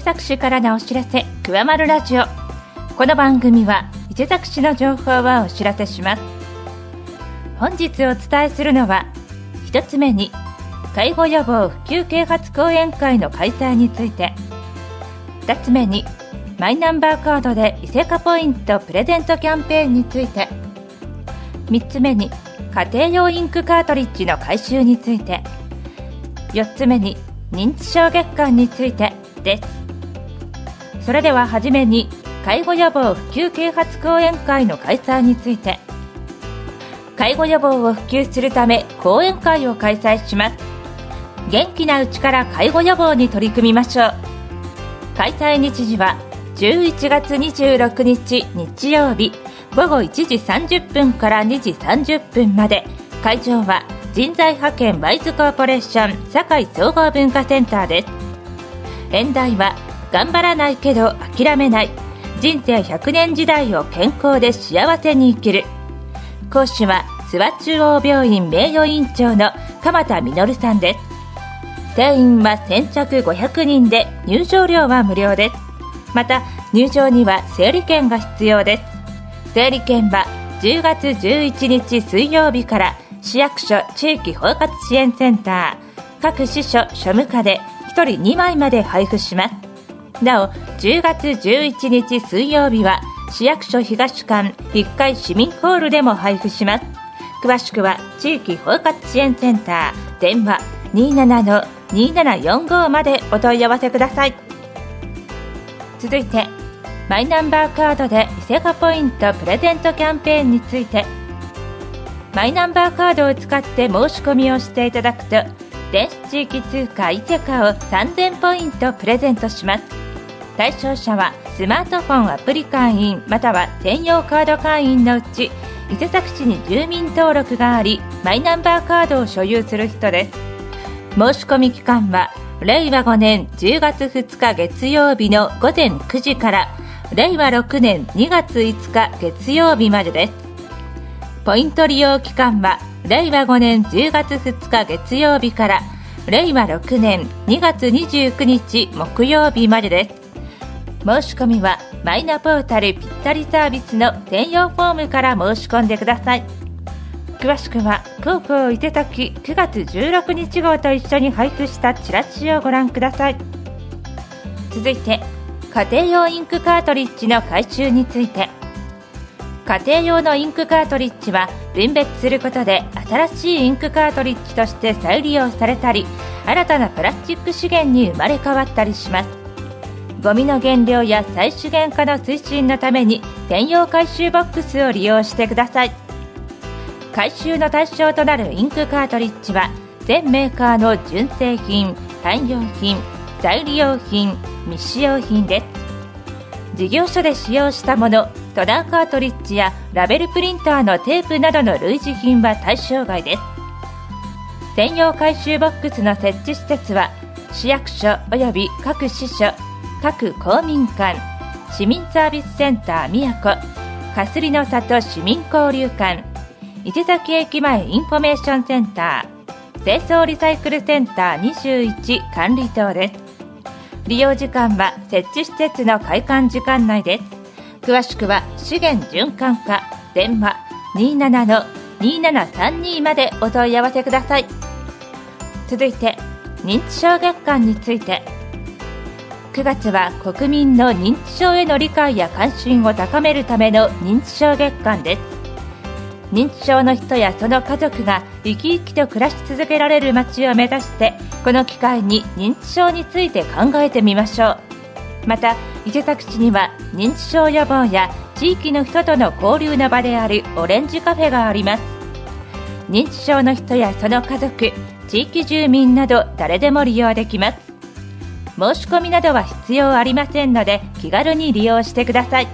伊勢崎市からのお知らせくわまるラジオこの番組は伊勢崎市の情報をお知らせします本日お伝えするのは一つ目に介護予防普及啓発講演会の開催について二つ目にマイナンバーカードで伊勢カポイントプレゼントキャンペーンについて三つ目に家庭用インクカートリッジの回収について四つ目に認知症月間についてですそれでは初めに介護予防普及啓発講演会の開催について。介護予防を普及するため講演会を開催します。元気なうちから介護予防に取り組みましょう。開催日時は11月26日日曜日午後1時30分から2時30分まで。会場は人材派遣ワイズコーポレーション堺総合文化センターです。演題は頑張らないけど諦めない人生100年時代を健康で幸せに生きる。講師は諏訪中央病院名誉院長の鎌田実さんです。定員は先着500人で入場料は無料ですまた入場には整理券が必要です。整理券は10月11日水曜日から市役所地域包括支援センター。各支所庶務課で1人2枚まで配布します。なお10月11日水曜日は市役所東館1階市民ホールでも配布します。詳しくは地域包括支援センター電話27-2745までお問い合わせください。続いてマイナンバーカードで伊勢カポイントプレゼントキャンペーンについてマイナンバーカードを使って申し込みをしていただくと電子地域通貨伊勢カを3000ポイントプレゼントします。対象者はスマートフォンアプリ会員または専用カード会員のうち伊勢崎市に住民登録がありマイナンバーカードを所有する人です。申し込み期間は令和5年10月2日月曜日の午前9時から令和6年2月5日月曜日までです。ポイント利用期間は令和5年10月2日月曜日から令和6年2月29日木曜日までです。申し込みはマイナポータルぴったりサービスの専用フォームから申し込んでください。詳しくは高校伊勢崎9月16日号と一緒に配布したチラシをご覧ください。続いて家庭用インクカートリッジの回収について。家庭用のインクカートリッジは分別することで新しいインクカートリッジとして再利用されたり新たなプラスチック資源に生まれ変わったりします。ゴミの減量や再資源化の推進のために専用回収ボックスを利用してください。回収の対象となるインクカートリッジは全メーカーの純正品汎用品再利用品未使用品です。事業所で使用したものトナーカートリッジやラベルプリンターのテープなどの類似品は対象外です。専用回収ボックスの設置施設は市役所及び各支所各公民館市民サービスセンター宮古かすりの里市民交流館伊勢崎駅前インフォメーションセンター清掃リサイクルセンター21管理棟です。利用時間は設置施設の開館時間内です。詳しくは資源循環課電話27-2732までお問い合わせください。続いて認知症月間について。9月は国民の認知症への理解や関心を高めるための認知症月間です。認知症の人やその家族が生き生きと暮らし続けられる街を目指してこの機会に認知症について考えてみましょう。また伊勢崎市には認知症予防や地域の人との交流の場であるオレンジカフェがあります。認知症の人やその家族地域住民など誰でも利用できます。申し込みなどは必要ありませんので気軽に利用してください。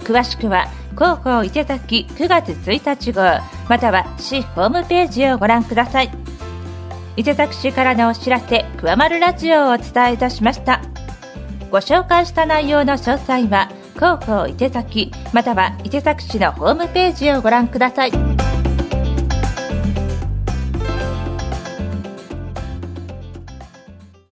詳しくは広報伊勢崎9月1日号または市ホームページをご覧ください。伊勢崎市からのお知らせくわまるラジオをお伝えいたしました。ご紹介した内容の詳細は広報伊勢崎または伊勢崎市のホームページをご覧ください。